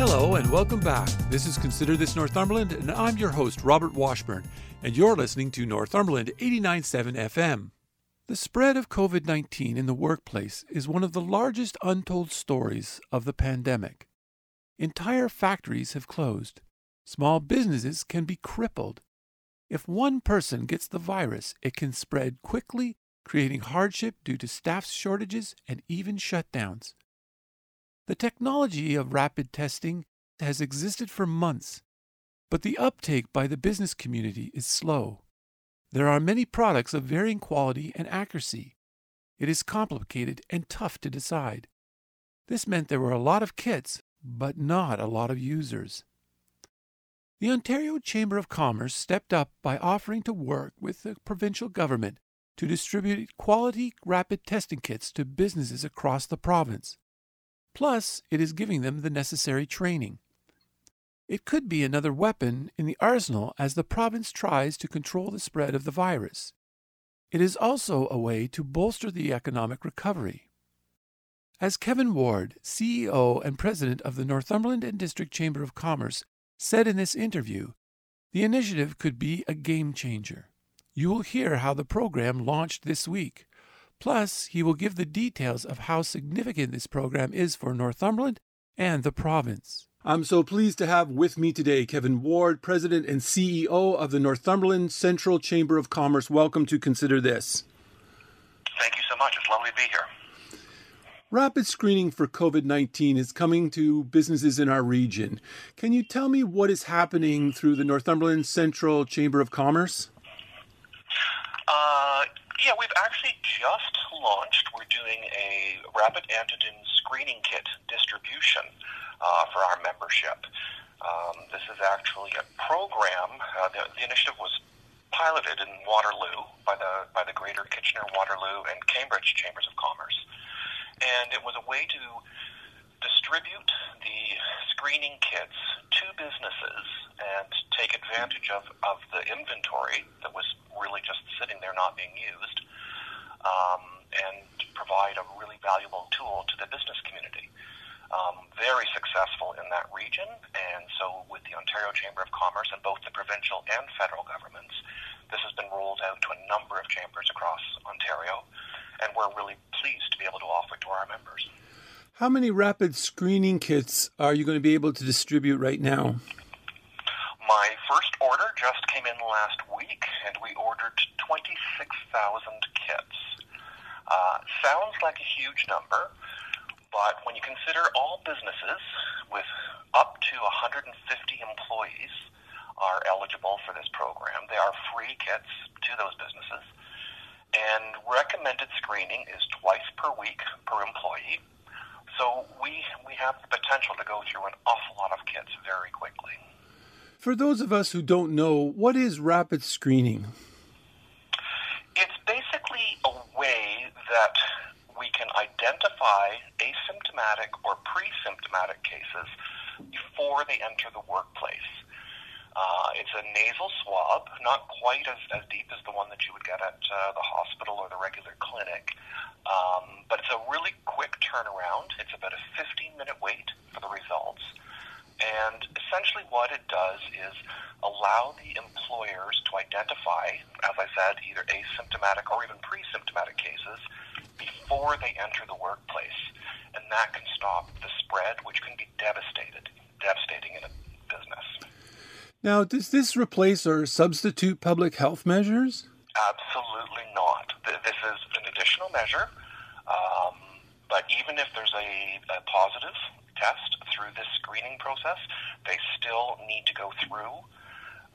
Hello and welcome back. This is Consider This Northumberland, and I'm your host, Robert Washburn, and you're listening to Northumberland 89.7 FM. The spread of COVID 19 in the workplace is one of the largest untold stories of the pandemic. Entire factories have closed. Small businesses can be crippled. If one person gets the virus, it can spread quickly, creating hardship due to staff shortages and even shutdowns. The technology of rapid testing has existed for months, but the uptake by the business community is slow. There are many products of varying quality and accuracy. It is complicated and tough to decide. This meant there were a lot of kits, but not a lot of users. The Ontario Chamber of Commerce stepped up by offering to work with the provincial government to distribute quality rapid testing kits to businesses across the province. Plus, it is giving them the necessary training. It could be another weapon in the arsenal as the province tries to control the spread of the virus. It is also a way to bolster the economic recovery. As Kevin Ward, CEO and President of the Northumberland and District Chamber of Commerce, said in this interview, the initiative could be a game changer. You will hear how the program launched this week. Plus, he will give the details of how significant this program is for Northumberland and the province. I'm so pleased to have with me today Kevin Ward, President and CEO of the Northumberland Central Chamber of Commerce. Welcome to Consider This. Thank you so much. It's lovely to be here. Rapid screening for COVID 19 is coming to businesses in our region. Can you tell me what is happening through the Northumberland Central Chamber of Commerce? Yeah, we've actually just launched. We're doing a rapid antigen screening kit distribution uh, for our membership. Um, this is actually a program. Uh, the, the initiative was piloted in Waterloo by the by the Greater Kitchener, Waterloo, and Cambridge Chambers of Commerce, and it was a way to distribute the screening kits to businesses and take advantage of, of the inventory that was really just sitting there not being used um, and provide a really valuable tool to the business community. Um, very successful in that region, and so with the Ontario Chamber of Commerce and both the provincial and federal governments, this has been rolled out to a number of chambers across Ontario, and we're really pleased to be able to offer it to our members. How many rapid screening kits are you going to be able to distribute right now? My first order just came in last week, and we ordered 26,000 kits. Uh, sounds like a huge number, but when you consider all businesses with up to 150 employees are eligible for this program, there are free kits to those businesses. And recommended screening is twice per week per employee. So we, we have the potential to go through an awful lot of kits very quickly. For those of us who don't know, what is rapid screening? It's basically a way that we can identify asymptomatic or pre-symptomatic cases before they enter the workplace. Uh, it's a nasal swab, not quite as, as deep as the one that you would get at uh, the hospital or the regular clinic, um, but it's a really quick turnaround. It's about a 15 minute wait for the results. And essentially, what it does is allow the employers to identify, as I said, either asymptomatic or even pre symptomatic cases before they enter the workplace. And that can stop the spread, which can be devastated, devastating in a. Now, does this replace or substitute public health measures? Absolutely not. This is an additional measure. Um, but even if there's a, a, positive test through this screening process, they still need to go through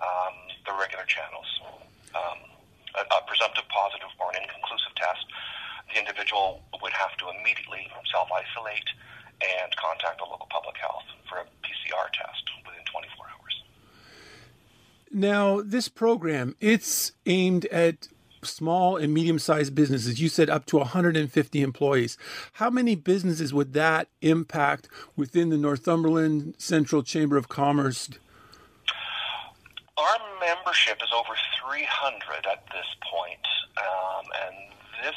um, the regular channels. Um, a, a, presumptive positive or an inconclusive test, the individual would have to immediately self isolate and contact the local public health for a PCR test within 24 hours. Now, this program, it's aimed at small and medium sized businesses. You said up to 150 employees. How many businesses would that impact within the Northumberland Central Chamber of Commerce? Our membership is over 300 at this point, um, and this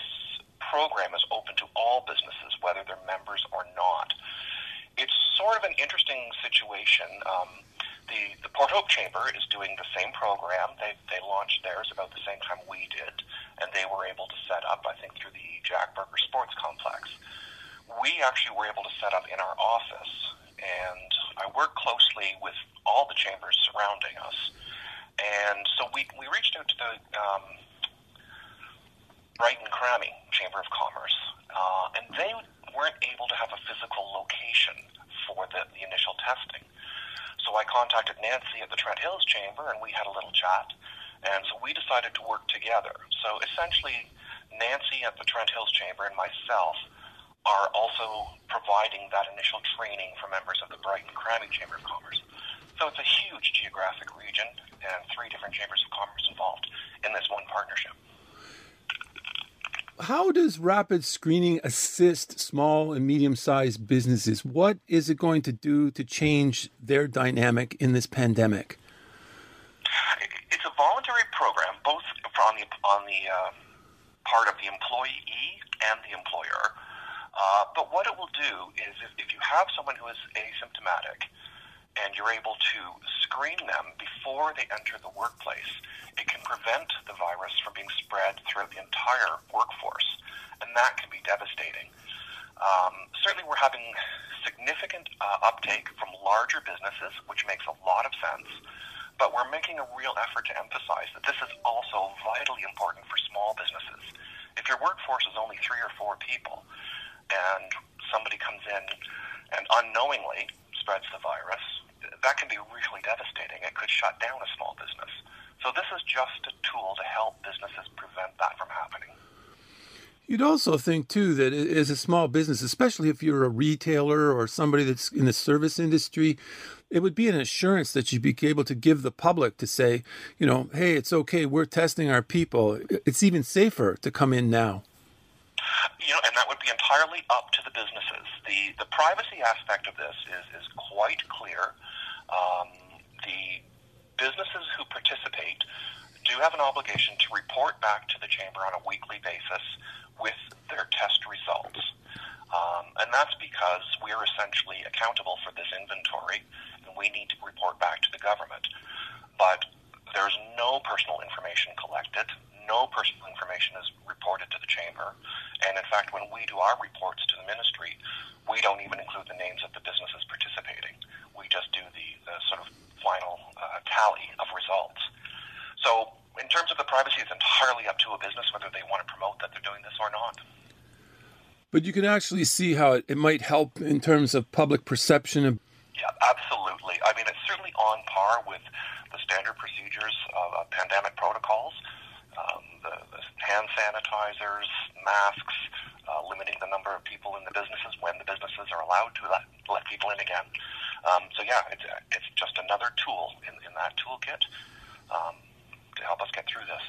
program is open to all businesses, whether they're members or not. It's sort of an interesting situation. Um, the, the Port Hope Chamber is doing the same program. They, they launched theirs about the same time we did, and they were able to set up, I think, through the Jack Burger Sports Complex. We actually were able to set up in our office, and I work closely with all the chambers surrounding us. And so we, we reached out to the um, Brighton Cramahe Chamber of Commerce, uh, and they weren't able to have a physical location for the, the initial testing. So I contacted Nancy at the Trent Hills Chamber, and we had a little chat. And so we decided to work together. So essentially, Nancy at the Trent Hills Chamber and myself are also providing that initial training for members of the Brighton Cramahe Chamber of Commerce. So it's a huge geographic region and three different chambers of commerce involved in this one partnership. How does rapid screening assist small and medium sized businesses? What is it going to do to change their dynamic in this pandemic? It's a voluntary program, both on the, on the uh, part of the employee and the employer. Uh, but what it will do is if, if you have someone who is asymptomatic and you're able to screen them before they enter the workplace, it can prevent the virus from being spread throughout the entire workforce, and that can be devastating. Um, certainly, we're having significant uh, uptake from larger businesses, which makes a lot of sense, but we're making a real effort to emphasize that this is also vitally important for small businesses. If your workforce is only three or four people, and somebody comes in and unknowingly spreads the virus, that can be really devastating. It could shut down a small business. So this is just a tool to help businesses prevent that from happening. You'd also think too that as a small business, especially if you're a retailer or somebody that's in the service industry, it would be an assurance that you'd be able to give the public to say, you know, hey, it's okay, we're testing our people. It's even safer to come in now. You know, and that would be entirely up to the businesses. The the privacy aspect of this is is quite clear. Um, the businesses who participate do have an obligation to report back to the chamber on a weekly basis with their test results. Um, and that's because we're essentially accountable for this inventory and we need to report back to the government. But there's no personal information collected, no personal information is reported to the chamber. And in fact, when we do our reports to the ministry, we don't even include the names of the businesses participating. We just do the, the sort of final uh, tally of results. So, in terms of the privacy, it's entirely up to a business whether they want to promote that they're doing this or not. But you can actually see how it, it might help in terms of public perception. Of- yeah, absolutely. I mean, it's certainly on par with the standard procedures of uh, pandemic protocols. Um, the, the, hand sanitizers, masks, uh, limiting the number of people in the businesses when the businesses are allowed to let, let people in again. Um, so yeah, it's it's just another tool in, in that toolkit um, to help us get through this.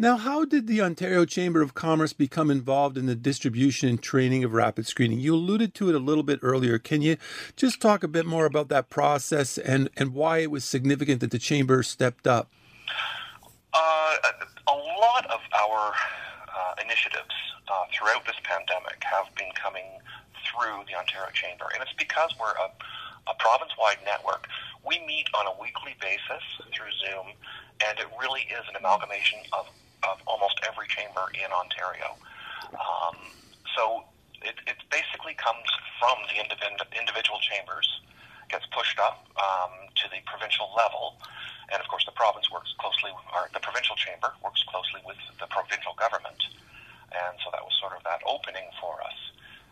Now, how did the Ontario Chamber of Commerce become involved in the distribution and training of rapid screening? You alluded to it a little bit earlier. Can you just talk a bit more about that process and, and why it was significant that the Chamber stepped up? Uh, a lot of our uh, initiatives uh, throughout this pandemic have been coming through the Ontario Chamber, and it's because we're a a province-wide network. We meet on a weekly basis through Zoom, and it really is an amalgamation of, of almost every chamber in Ontario. Um, so it, it basically comes from the individual chambers, gets pushed up um, to the provincial level, and of course the province works closely, or the provincial chamber works closely with the provincial government, and so that was sort of that opening for us.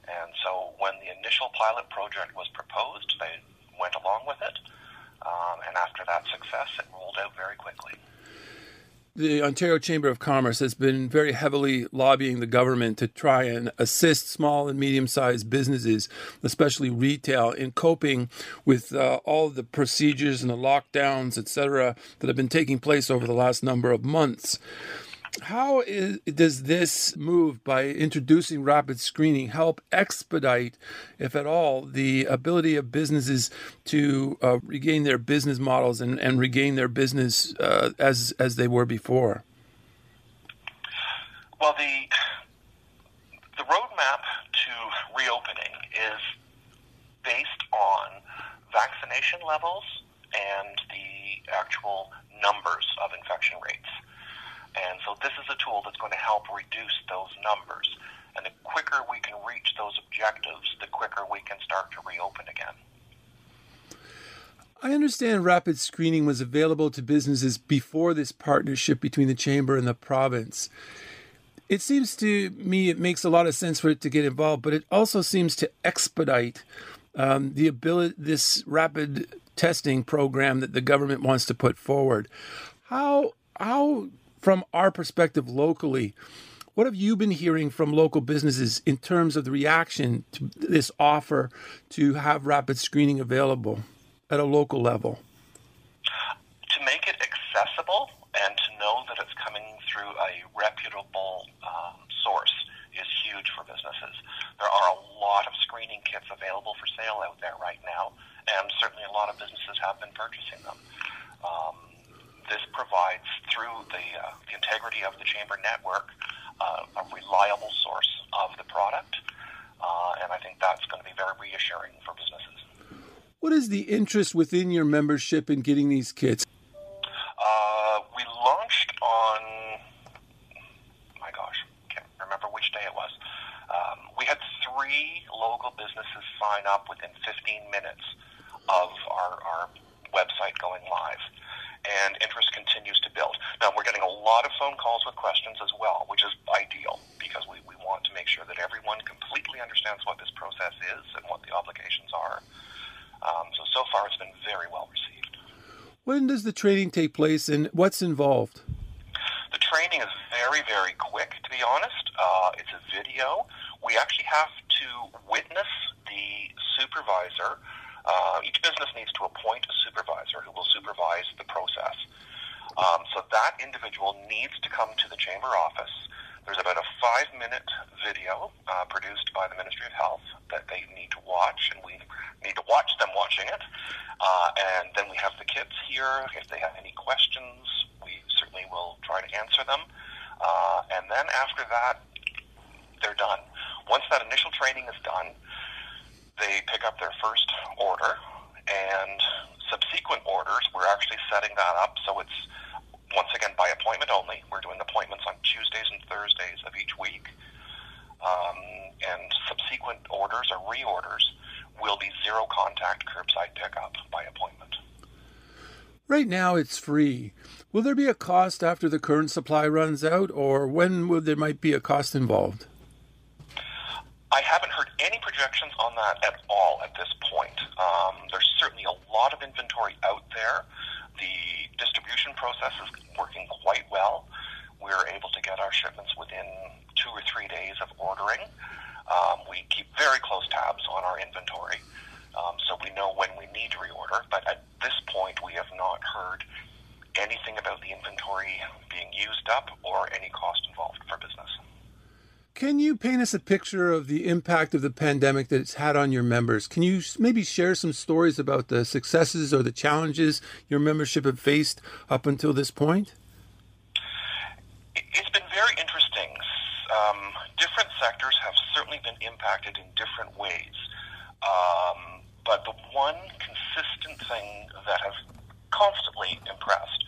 And so when the initial pilot project was proposed, they went along with it. Um, and after that success, it rolled out very quickly. the Ontario Chamber of Commerce has been very heavily lobbying the government to try and assist small and medium sized businesses, especially retail, in coping with uh, all the procedures and the lockdowns, et cetera, that have been taking place over the last number of months. How is, does this move by introducing rapid screening help expedite, if at all, the ability of businesses to uh, regain their business models and, and regain their business uh, as as they were before? Well, the the roadmap to reopening is based on vaccination levels and the actual numbers of infection rates. And so this is a tool that's going to help reduce those numbers. And the quicker we can reach those objectives, the quicker we can start to reopen again. I understand rapid screening was available to businesses before this partnership between the chamber and the province. It seems to me it makes a lot of sense for it to get involved, but it also seems to expedite um, the ability this rapid testing program that the government wants to put forward. How how from our perspective locally, what have you been hearing from local businesses in terms of the reaction to this offer to have rapid screening available at a local level? To make it accessible and to know that it's coming through a reputable um, source is huge for businesses. There are a lot of screening kits available for sale out there right now, and certainly a lot of businesses have been purchasing them. Um, this provides, through the, uh, the integrity of the chamber network, uh, a reliable source of the product. Uh, and I think that's going to be very reassuring for businesses. What is the interest within your membership in getting these kits? Uh, we launched on, my gosh, can't remember which day it was. Um, we had three local businesses sign up within 15 minutes of our, our website going live and interest continues to build. Now, we're getting a lot of phone calls with questions as well, which is ideal because we, we want to make sure that everyone completely understands what this process is and what the obligations are. Um, so, so far, it's been very well received. When does the training take place and what's involved? The training is very, very quick, to be honest. Uh, it's a video. We actually have to witness the supervisor uh, each business needs to appoint a supervisor who will supervise the process. Um, so that individual needs to come to the chamber office. There's about a five minute video uh, produced by the Ministry of Health that they need to watch, and we need to watch them watching it. Uh, and then we have the kids here. If they have any questions, we certainly will try to answer them. Uh, and then after that, they're done. Once that initial training is done, they pick up their first order, and subsequent orders, we're actually setting that up so it's once again by appointment only. We're doing appointments on Tuesdays and Thursdays of each week, um, and subsequent orders or reorders will be zero contact curbside pickup by appointment. Right now, it's free. Will there be a cost after the current supply runs out, or when will there might be a cost involved? I haven't projections on that at all at this point. Um, there's certainly a lot of inventory out there. The distribution process is working quite well. We're able to get our shipments within two or three days of ordering. Um, we keep very close tabs on our inventory, um, so we know when we need to reorder. But at this point, we have not heard anything about the inventory being used up or any cost involved for business. Can you paint us a picture of the impact of the pandemic that it's had on your members? Can you maybe share some stories about the successes or the challenges your membership have faced up until this point? It's been very interesting. Um, different sectors have certainly been impacted in different ways. Um, but the one consistent thing that has constantly impressed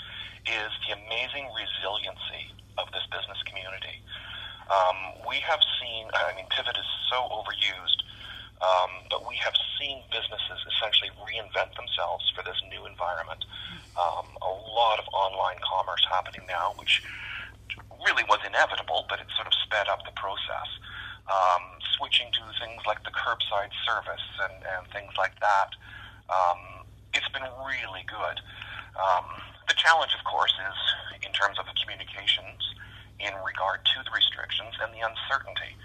is the amazing resiliency of this business community. Um, we have seen, I mean, pivot is so overused, um, but we have seen businesses essentially reinvent themselves for this new environment. Um, a lot of online commerce happening now, which really was inevitable, but it sort of sped up the process. Um, switching to things like the curbside service and, and things like that. Um, it's been really good. Um, the challenge, of course, is in terms of the communications in regard to the restrictions and the uncertainty.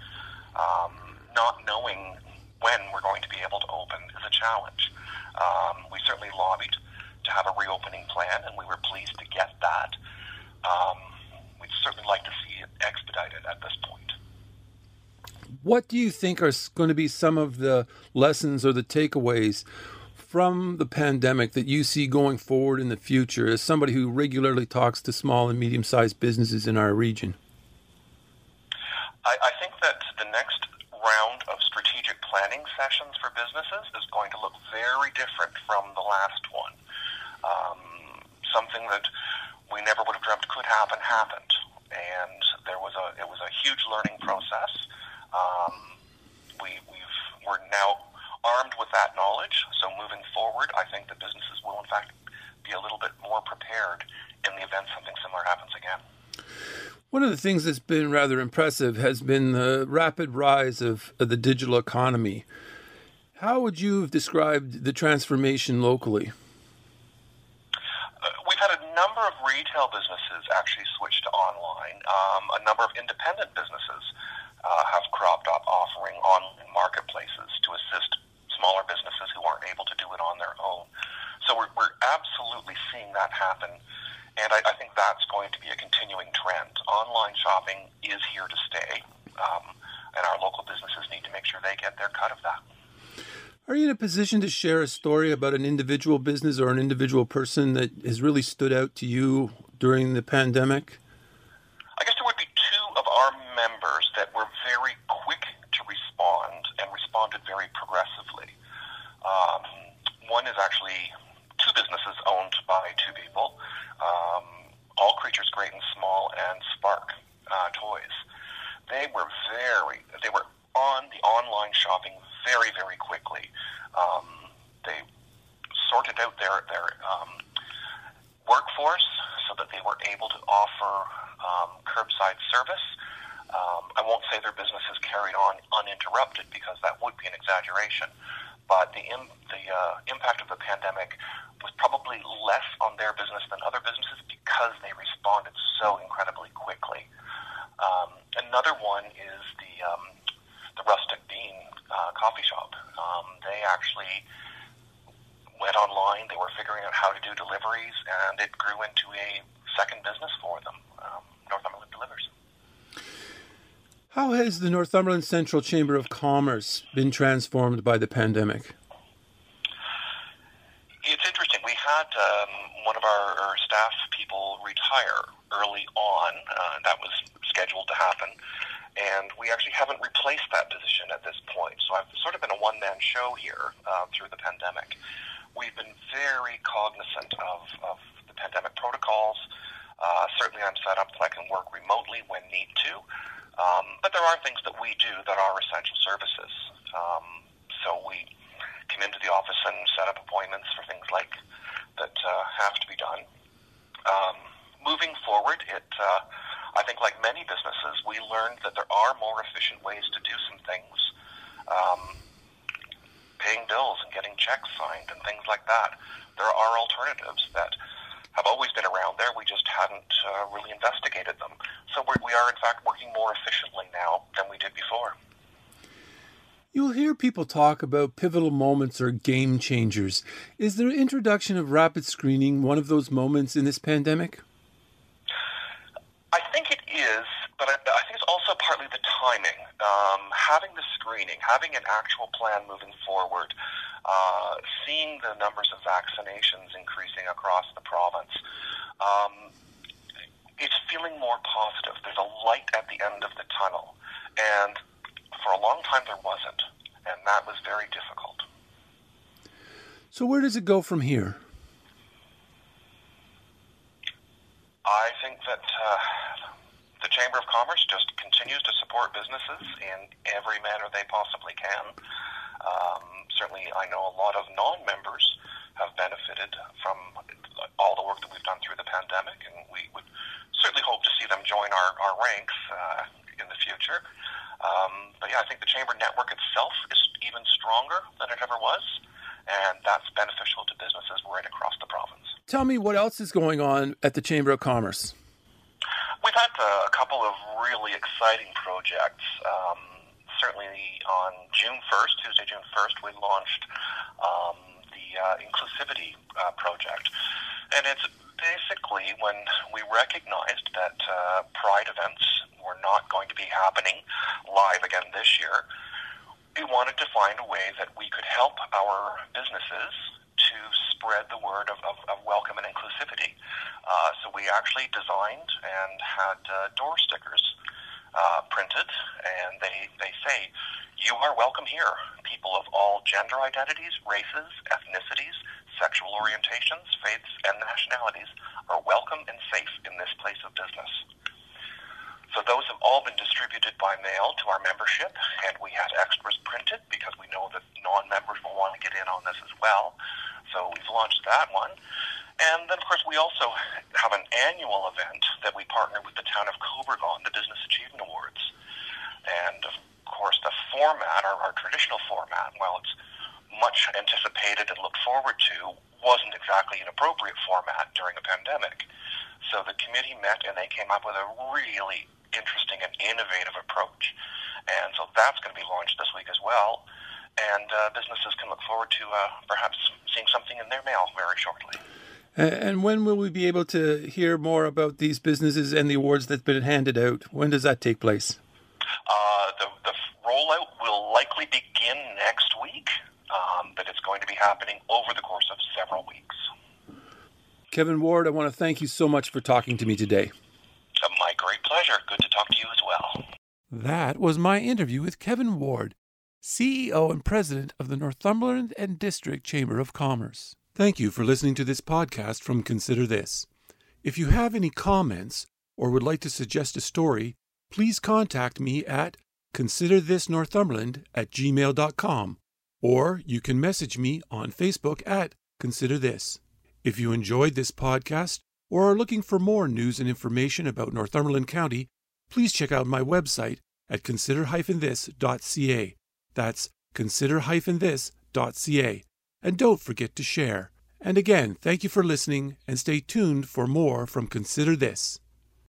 Um, not knowing when we're going to be able to open is a challenge. Um, we certainly lobbied to have a reopening plan, and we were pleased to get that. Um, we'd certainly like to see it expedited at this point. What do you think are going to be some of the lessons or the takeaways from the pandemic that you see going forward in the future as somebody who regularly talks to small and medium sized businesses in our region? I, I think that the next round of strategic planning sessions for businesses is going to look very different from the last one. Um, something that we never would have dreamt could happen happened, and there was a it was a huge learning process. Um, we we've we're now armed with that knowledge, so moving forward, I think the businesses will in fact be a little bit more prepared in the event something similar happens again. One of the things that's been rather impressive has been the rapid rise of, of the digital economy. How would you have described the transformation locally? Uh, we've had a number of retail businesses actually switch to online. Um, a number of independent businesses uh, have cropped up offering online marketplaces to assist smaller businesses who aren't able to do it on their own. So we're, we're absolutely seeing that happen and I, I, think that's going to be a continuing trend. Online shopping is here to stay, um, and our local businesses need to make sure they get their cut of that. Are you in a position to share a story about an individual business or an individual person that has really stood out to you during the pandemic? I guess there would be two of our members that were very quick to respond and responded very progressively. Um, one is actually two businesses owned by two people um, All Creatures Great and Small and Spark uh, Toys. They were very, they were on the online shopping very, very quickly. Um, they sorted out their, their um, workforce so that they were able to offer um, curbside service. Um, I won't say their businesses carried on uninterrupted because that would be an exaggeration, but the, in, the uh, impact of the pandemic was probably less on their business than other businesses because they responded so incredibly quickly. Um, another one is the um, the Rustic Bean uh, coffee shop. Um, they actually went online. They were figuring out how to do deliveries, and it grew into a second business for them. Um, Northumberland Delivers. How has the Northumberland Central Chamber of Commerce been transformed by the pandemic? It's interesting. We had um, one of our, staff people retire early on. Uh, that was scheduled to happen. And we actually haven't replaced that position at this point. So I've sort of been a one man show here uh, through the pandemic. We've been very cognizant of, of the pandemic protocols. Uh, certainly, I'm set up that I can work remotely when need to. Um, but there are things that we do that are essential services. Um, so we come into the office and set up appointments for things like that uh, have to be done. Um, moving forward, it uh, I think like many businesses, we learned that there are more efficient ways to do some things. Um, paying bills and getting checks signed and things like that. There are alternatives that have always been around there. We just hadn't uh, really investigated them. So we're, we are, in fact, working more efficiently now than we did before. You'll hear people talk about pivotal moments or game changers. Is the introduction of rapid screening one of those moments in this pandemic? I think it is, but I, I think it's also partly the timing. Um, having the screening, having an actual plan moving forward, uh, seeing the numbers of vaccinations increasing across the province, um, it's feeling more positive. There's a light at the end of the tunnel. And for a long time, there wasn't, and that was very difficult. So, where does it go from here? I think that uh, the Chamber of Commerce just continues to support businesses in every manner they possibly can. Um, certainly, I know a lot of non members have benefited from all the work that we've done through the pandemic, and we would certainly hope to see them join our, our ranks uh, in the future. Um, but yeah, I think the chamber network itself is even stronger than it ever was, and that's beneficial to businesses right across the. Tell me what else is going on at the Chamber of Commerce. We've had uh, a couple of really exciting projects. Um, certainly on June 1st, Tuesday, June 1st, we launched um, the uh, Inclusivity uh, Project. And it's basically when we recognized that uh, Pride events were not going to be happening live again this year, we wanted to find a way that we could help our businesses to spread the word of, of, of welcome and inclusivity. Uh, so we actually designed and had uh, door stickers uh, printed, and they, they say, You are welcome here. People of all gender identities, races, ethnicities, sexual orientations, faiths, and nationalities are welcome and safe in this place of business. So those have all been distributed by mail to our membership, and we had extras printed because we know that non-members will want to get in on this as well. So we've launched that one. And then, of course, we also have an annual event that we partner with the town of Cobourg on, the Business Achievement Awards. And, of course, the format, our, our traditional format, while it's much anticipated and looked forward to, wasn't exactly an appropriate format during a pandemic. So the committee met and they came up with a really interesting and innovative approach. And so that's going to be launched this week as well. And uh, businesses can look forward to uh, perhaps seeing something in their mail very shortly. And when will we be able to hear more about these businesses and the awards that's been handed out? When does that take place? Uh, the, the rollout will likely begin next week, um, but it's going to be happening over the course of several weeks. Kevin Ward, I want to thank you so much for talking to me today. Uh, my great pleasure. Good to talk to you as well. That was my interview with Kevin Ward, CEO and President of the Northumberland and District Chamber of Commerce. Thank you for listening to this podcast from Consider This. If you have any comments or would like to suggest a story, please contact me at considerthisnorthumberland at gmail.com or you can message me on Facebook at Consider This. If you enjoyed this podcast or are looking for more news and information about Northumberland County, please check out my website at consider-this.ca. That's consider-this.ca and don't forget to share. And again, thank you for listening and stay tuned for more from Consider This.